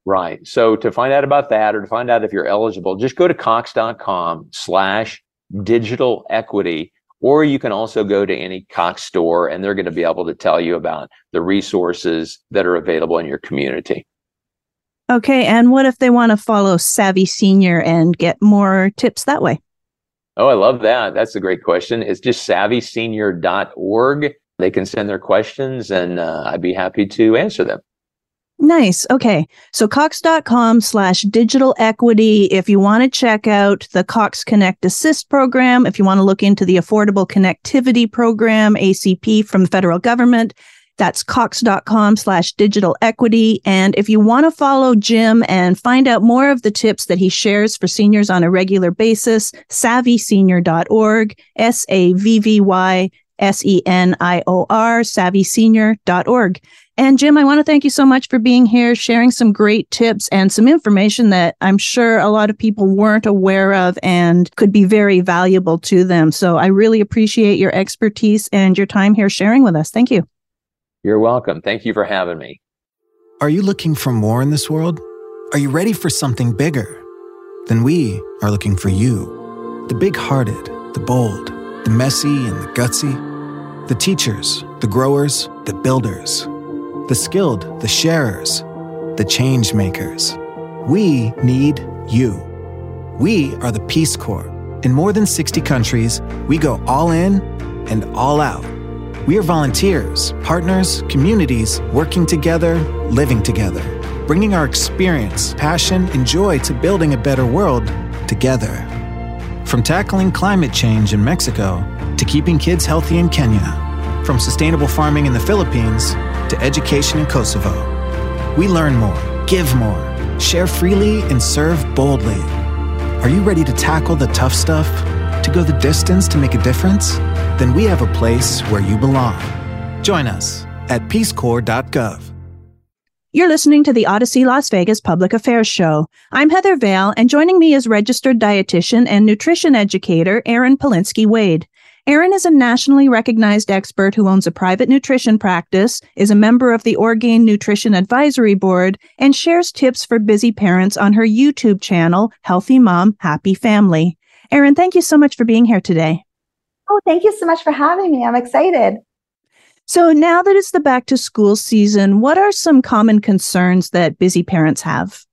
Right. So to find out about that or to find out if you're eligible, just go to cox.com slash digital equity, or you can also go to any Cox store and they're going to be able to tell you about the resources that are available in your community. Okay. And what if they want to follow Savvy Senior and get more tips that way? Oh, I love that. That's a great question. It's just savvysenior.org. They can send their questions and uh, I'd be happy to answer them. Nice. Okay. So Cox.com slash digital equity. If you want to check out the Cox Connect Assist program, if you want to look into the Affordable Connectivity Program, ACP from the federal government, that's cox.com slash digital equity. And if you want to follow Jim and find out more of the tips that he shares for seniors on a regular basis, savvysenior.org, S A V V Y S E N I O R, savvysenior.org. And Jim, I want to thank you so much for being here, sharing some great tips and some information that I'm sure a lot of people weren't aware of and could be very valuable to them. So I really appreciate your expertise and your time here sharing with us. Thank you. You're welcome. Thank you for having me. Are you looking for more in this world? Are you ready for something bigger? Then we are looking for you. The big hearted, the bold, the messy and the gutsy, the teachers, the growers, the builders the skilled, the sharers, the change makers. We need you. We are the Peace Corps. In more than 60 countries, we go all in and all out. We are volunteers, partners, communities working together, living together, bringing our experience, passion, and joy to building a better world together. From tackling climate change in Mexico to keeping kids healthy in Kenya, from sustainable farming in the Philippines to education in Kosovo. We learn more, give more, share freely, and serve boldly. Are you ready to tackle the tough stuff? To go the distance to make a difference? Then we have a place where you belong. Join us at peacecorps.gov. You're listening to the Audacy Las Vegas Public Affairs Show. I'm Heather Vale, and joining me is registered dietitian and nutrition educator Erin Palinski Wade. Erin is a nationally recognized expert who owns a private nutrition practice, is a member of the Orgain Nutrition Advisory Board, and shares tips for busy parents on her YouTube channel, Healthy Mom, Happy Family. Erin, thank you so much for being here today. Oh, thank you so much for having me. I'm excited. So, now that it's the back to school season, what are some common concerns that busy parents have?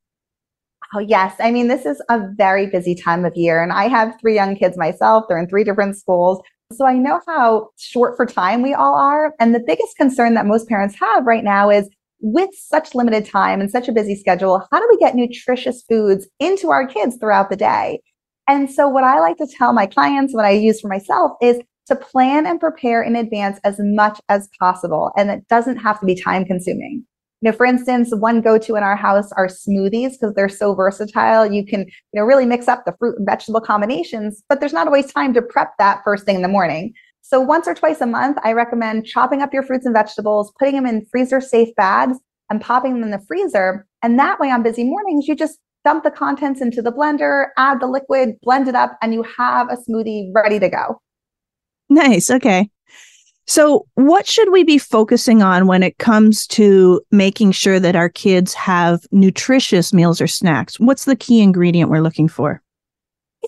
Oh, yes. I mean, this is a very busy time of year, and I have three young kids myself. They're in three different schools. So I know how short for time we all are. And the biggest concern that most parents have right now is with such limited time and such a busy schedule, how do we get nutritious foods into our kids throughout the day? And so what I like to tell my clients, what I use for myself is to plan and prepare in advance as much as possible. And it doesn't have to be time consuming. You know, for instance, one go-to in our house are smoothies because they're so versatile. You can, you know, really mix up the fruit and vegetable combinations, but there's not always time to prep that first thing in the morning. So once or twice a month, I recommend chopping up your fruits and vegetables, putting them in freezer safe bags and popping them in the freezer And that way on busy mornings, you just dump the contents into the blender, add the liquid, blend it up, and you have a smoothie ready to go. Nice. Okay. So, what should we be focusing on when it comes to making sure that our kids have nutritious meals or snacks? What's the key ingredient we're looking for?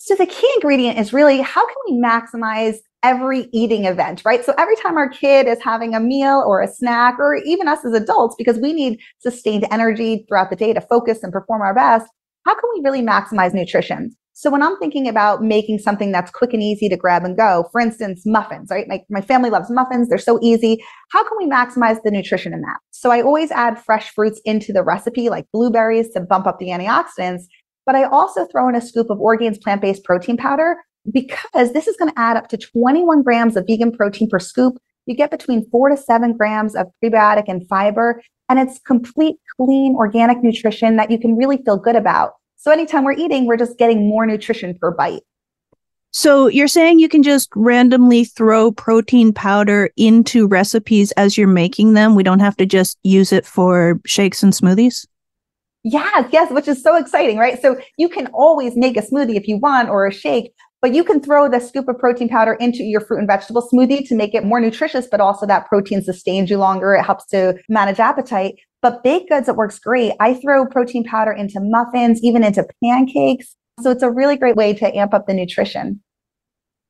So, the key ingredient is really how can we maximize every eating event, right? So, every time our kid is having a meal or a snack, or even us as adults, because we need sustained energy throughout the day to focus and perform our best, how can we really maximize nutrition? So when I'm thinking about making something that's quick and easy to grab and go, for instance, muffins, right? My, my family loves muffins. They're so easy. How can we maximize the nutrition in that? So I always add fresh fruits into the recipe, like blueberries to bump up the antioxidants. But I also throw in a scoop of Orgain's plant-based protein powder because this is going to add up to 21 grams of vegan protein per scoop. You get between four to seven grams of prebiotic and fiber, and it's complete, clean, organic nutrition that you can really feel good about. So anytime we're eating, we're just getting more nutrition per bite. So you're saying you can just randomly throw protein powder into recipes as you're making them? We don't have to just use it for shakes and smoothies? Yes, yes, which is so exciting, right? So you can always make a smoothie if you want or a shake, but you can throw the scoop of protein powder into your fruit and vegetable smoothie to make it more nutritious, but also that protein sustains you longer. It helps to manage appetite. But baked goods, it works great. I throw protein powder into muffins, even into pancakes. So it's a really great way to amp up the nutrition.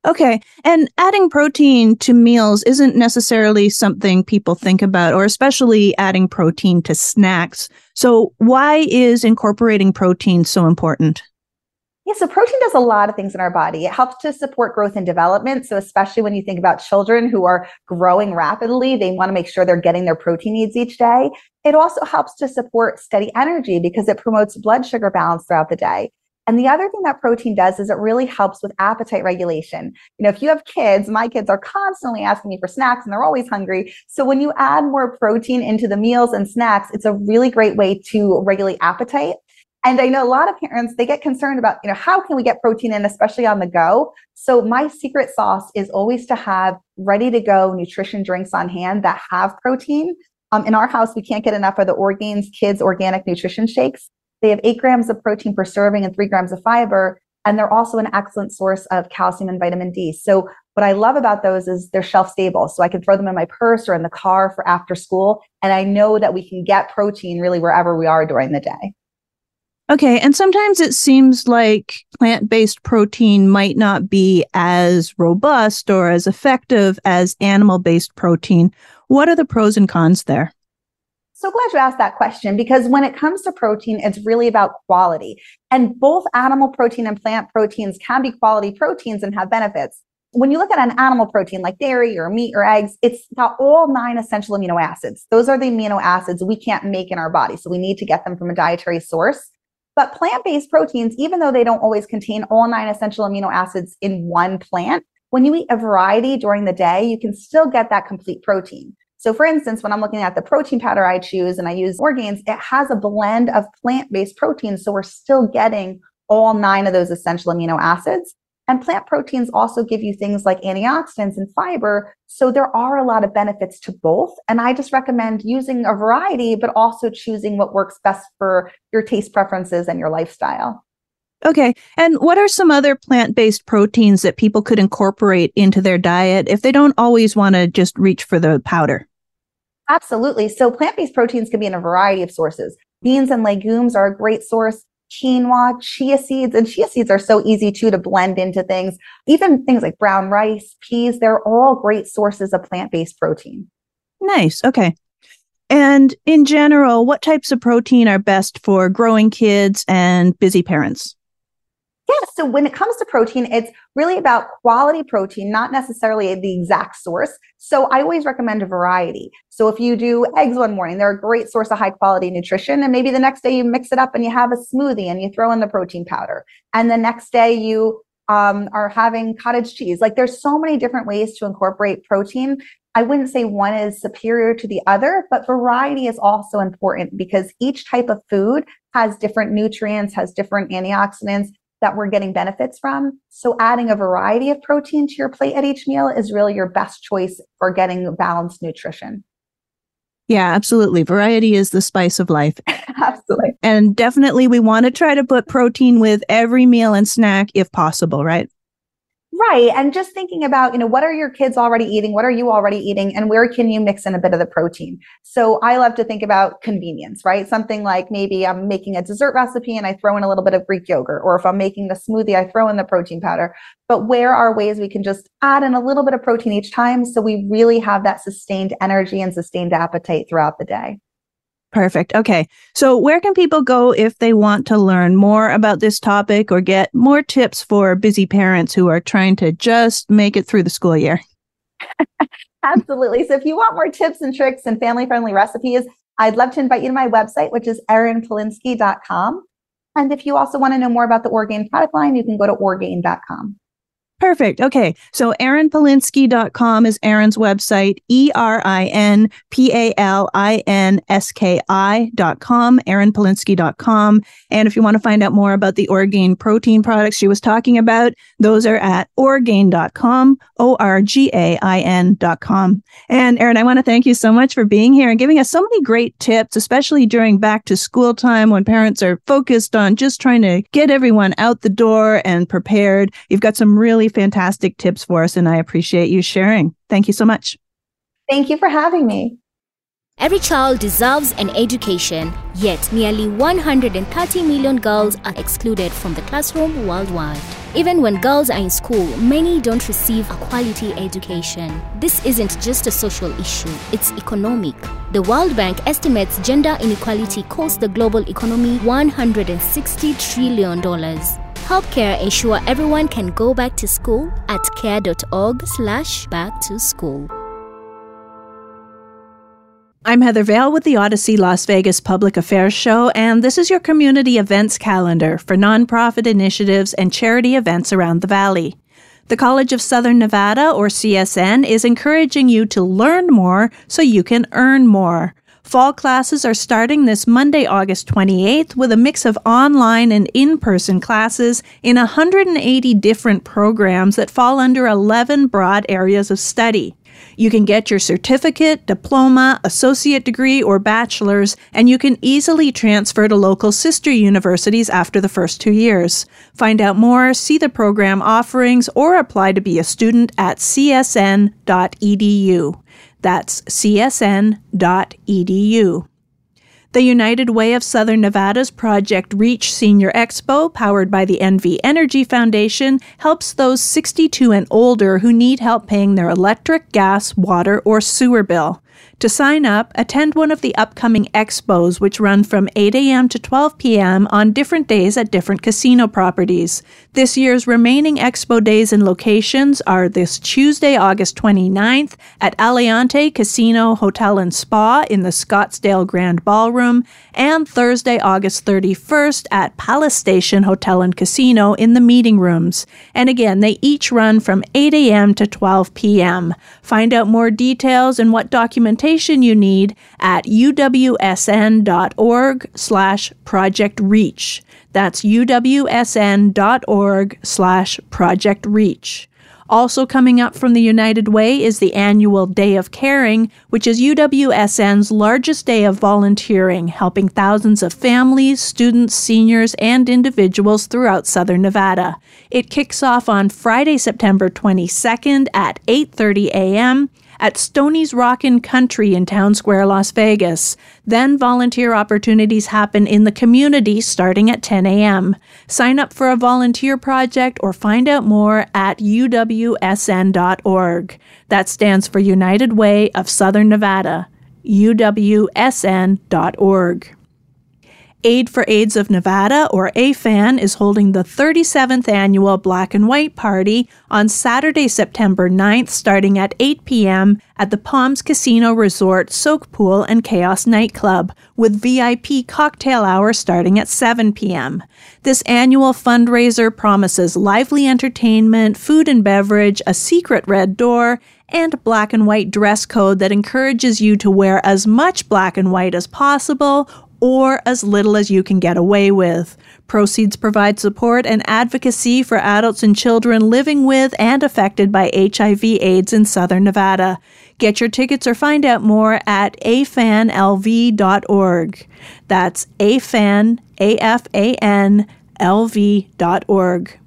Okay. And adding protein to meals isn't necessarily something people think about, or especially adding protein to snacks. So, why is incorporating protein so important? Yeah, so protein does a lot of things in our body. It helps to support growth and development. So, especially when you think about children who are growing rapidly, they want to make sure they're getting their protein needs each day. It also helps to support steady energy because it promotes blood sugar balance throughout the day. And the other thing that protein does is it really helps with appetite regulation. You know, if you have kids, my kids are constantly asking me for snacks and they're always hungry. So when you add more protein into the meals and snacks, it's a really great way to regulate appetite. And I know a lot of parents, they get concerned about, you know, how can we get protein in, especially on the go? So my secret sauce is always to have ready to go nutrition drinks on hand that have protein. Um, in our house, we can't get enough of the Orgain's Kids Organic Nutrition Shakes. They have eight grams of protein per serving and three grams of fiber. And they're also an excellent source of calcium and vitamin D. So what I love about those is they're shelf stable. So I can throw them in my purse or in the car for after school. And I know that we can get protein really wherever we are during the day. Okay. And sometimes it seems like plant based protein might not be as robust or as effective as animal based protein. What are the pros and cons there? So glad you asked that question because when it comes to protein, it's really about quality. And both animal protein and plant proteins can be quality proteins and have benefits. When you look at an animal protein like dairy or meat or eggs, it's got all nine essential amino acids. Those are the amino acids we can't make in our body. So we need to get them from a dietary source. But plant based proteins, even though they don't always contain all nine essential amino acids in one plant, when you eat a variety during the day, you can still get that complete protein. So, for instance, when I'm looking at the protein powder I choose and I use Orgain's, it has a blend of plant based proteins. So, we're still getting all nine of those essential amino acids. And plant proteins also give you things like antioxidants and fiber. So there are a lot of benefits to both. And I just recommend using a variety, but also choosing what works best for your taste preferences and your lifestyle. Okay. And what are some other plant based proteins that people could incorporate into their diet if they don't always want to just reach for the powder? Absolutely. So plant based proteins can be in a variety of sources. Beans and legumes are a great source quinoa, chia seeds, and chia seeds are so easy too to blend into things. Even things like brown rice, peas, they're all great sources of plant based protein. Nice. Okay. And in general, what types of protein are best for growing kids and busy parents? Yeah, so when it comes to protein, it's really about quality protein, not necessarily the exact source. So I always recommend a variety. So if you do eggs one morning, they're a great source of high quality nutrition. And maybe the next day you mix it up and you have a smoothie and you throw in the protein powder. And the next day you um, are having cottage cheese. Like there's so many different ways to incorporate protein. I wouldn't say one is superior to the other, but variety is also important because each type of food has different nutrients, has different antioxidants, that we're getting benefits from. So adding a variety of protein to your plate at each meal is really your best choice for getting balanced nutrition. Yeah, absolutely. Variety is the spice of life. absolutely. And definitely we want to try to put protein with every meal and snack if possible, right? Right. And just thinking about, you know, what are your kids already eating? What are you already eating? And where can you mix in a bit of the protein? So I love to think about convenience, right? Something like maybe I'm making a dessert recipe and I throw in a little bit of Greek yogurt, or if I'm making the smoothie, I throw in the protein powder. But where are ways we can just add in a little bit of protein each time so we really have that sustained energy and sustained appetite throughout the day? Perfect. Okay. So, where can people go if they want to learn more about this topic or get more tips for busy parents who are trying to just make it through the school year? Absolutely. So, if you want more tips and tricks and family friendly recipes, I'd love to invite you to my website, which is erinpalinski.com. And if you also want to know more about the Orgain product line, you can go to orgain.com. Perfect. Okay. So erinpalinski.com is Erin's website, E R I N P A L I N S K I.com, erinpalinski.com. And if you want to find out more about the Orgain protein products she was talking about, those are at orgain.com, O R G A I N.com. And Erin, I want to thank you so much for being here and giving us so many great tips, especially during back to school time when parents are focused on just trying to get everyone out the door and prepared. You've got some really fantastic tips for us, and I appreciate you sharing. Thank you so much. Thank you for having me. Every child deserves an education, yet nearly 130 million girls are excluded from the classroom worldwide. Even when girls are in school, many don't receive a quality education. This isn't just a social issue, it's economic. The World Bank estimates gender inequality costs the global economy $160 trillion. Help CARE ensure everyone can go back to school at care.org slash back to school. I'm Heather Vale with the Audacy Las Vegas Public Affairs Show, and this is your community events calendar for nonprofit initiatives and charity events around the Valley. The College of Southern Nevada, or CSN, is encouraging you to learn more so you can earn more. Fall classes are starting this Monday, August 28th, with a mix of online and in person classes in 180 different programs that fall under 11 broad areas of study. You can get your certificate, diploma, associate degree, or bachelor's, and you can easily transfer to local sister universities after the first two years. Find out more, see the program offerings, or apply to be a student at csn.edu. That's csn.edu. The United Way of Southern Nevada's Project Reach Senior Expo, powered by the NV Energy Foundation, helps those 62 and older who need help paying their electric, gas, water, or sewer bill. To sign up, attend one of the upcoming expos, which run from 8 a.m. to 12 p.m. on different days at different casino properties. This year's remaining expo days and locations are this Tuesday, August 29th at Aliante Casino Hotel and Spa in the Scottsdale Grand Ballroom, and Thursday, August 31st at Palace Station Hotel and Casino in the meeting rooms. And again, they each run from 8 a.m. to 12 p.m. Find out more details and what documentation you need at uwsn.org slash project reach. That's uwsn.org slash project reach. Also coming up from the United Way is the annual Day of Caring, which is UWSN's largest day of volunteering, helping thousands of families, students, seniors, and individuals throughout southern Nevada. It kicks off on Friday, September 22nd at 8:30 a.m at Stoney's Rockin' Country in Town Square, Las Vegas. Then volunteer opportunities happen in the community starting at 10 a.m. Sign up for a volunteer project or find out more at uwsn.org. That stands for United Way of Southern Nevada. uwsn.org. Aid for AIDS of Nevada, or AFAN, is holding the 37th annual Black and White Party on Saturday, September 9th, starting at 8 p.m. at the Palms Casino Resort Soak Pool and Chaos Nightclub, with VIP cocktail hour starting at 7 p.m. This annual fundraiser promises lively entertainment, food and beverage, a secret red door, and black and white dress code that encourages you to wear as much black and white as possible or as little as you can get away with. Proceeds provide support and advocacy for adults and children living with and affected by HIV/AIDS in Southern Nevada. Get your tickets or find out more at afanlv.org. That's afan, A-F-A-N, lv.org.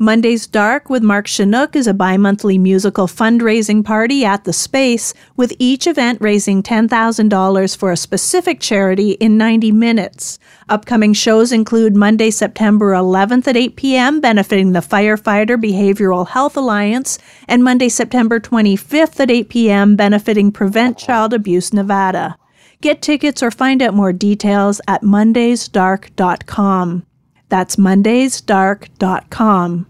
Monday's Dark with Mark Shunock is a bi monthly musical fundraising party at the Space, with each event raising $10,000 for a specific charity in 90 minutes. Upcoming shows include Monday, September 11th at 8 p.m., benefiting the Firefighter Behavioral Health Alliance, and Monday, September 25th at 8 p.m., benefiting Prevent Child Abuse Nevada. Get tickets or find out more details at mondaysdark.com. That's mondaysdark.com.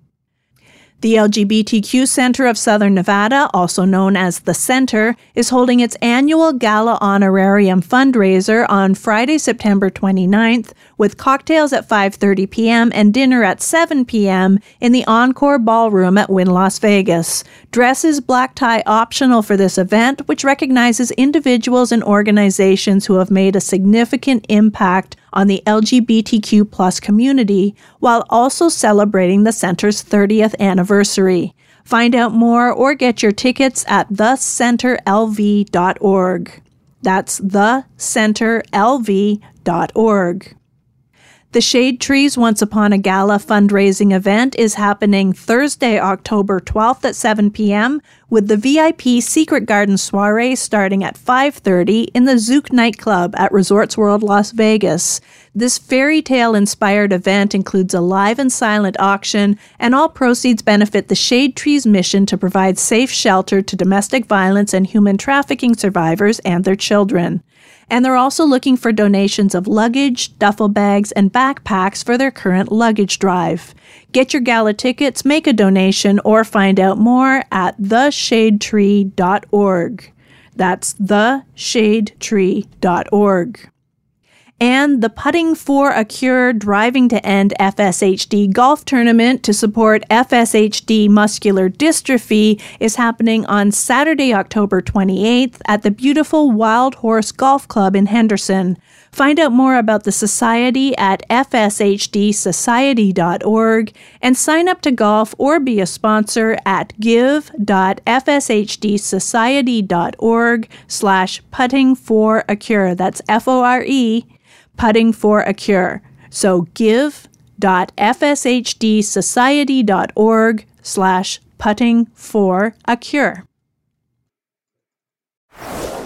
The LGBTQ Center of Southern Nevada, also known as the Center, is holding its annual Gala Honorarium fundraiser on Friday, September 29th, with cocktails at 5:30 p.m. and dinner at 7 p.m. in the Encore Ballroom at Wynn Las Vegas. Dress is black tie optional for this event, which recognizes individuals and organizations who have made a significant impact on the LGBTQ plus community while also celebrating the center's 30th anniversary. Find out more or get your tickets at thecenterlv.org. That's thecenterlv.org. The Shade Trees Once Upon a Gala fundraising event is happening Thursday, October 12th at 7 p.m. with the VIP Secret Garden soiree starting at 5:30 in the Zouk nightclub at Resorts World Las Vegas. This fairy tale inspired event includes a live and silent auction, and all proceeds benefit the Shade Trees mission to provide safe shelter to domestic violence and human trafficking survivors and their children and they're also looking for donations of luggage, duffel bags, and backpacks for their current luggage drive. Get your gala tickets, make a donation, or find out more at theshadetree.org. That's theshadetree.org and the Putting Fore a Cure Driving to End FSHD golf tournament to support FSHD muscular dystrophy is happening on Saturday, October 28th at the beautiful Wild Horse Golf Club in Henderson. Find out more about the society at fshdsociety.org and sign up to golf or be a sponsor at give.fshdsociety.org slash putting fore a cure. That's F-O-R-E putting fore a cure. So give.fshdsociety.org slash putting fore a cure.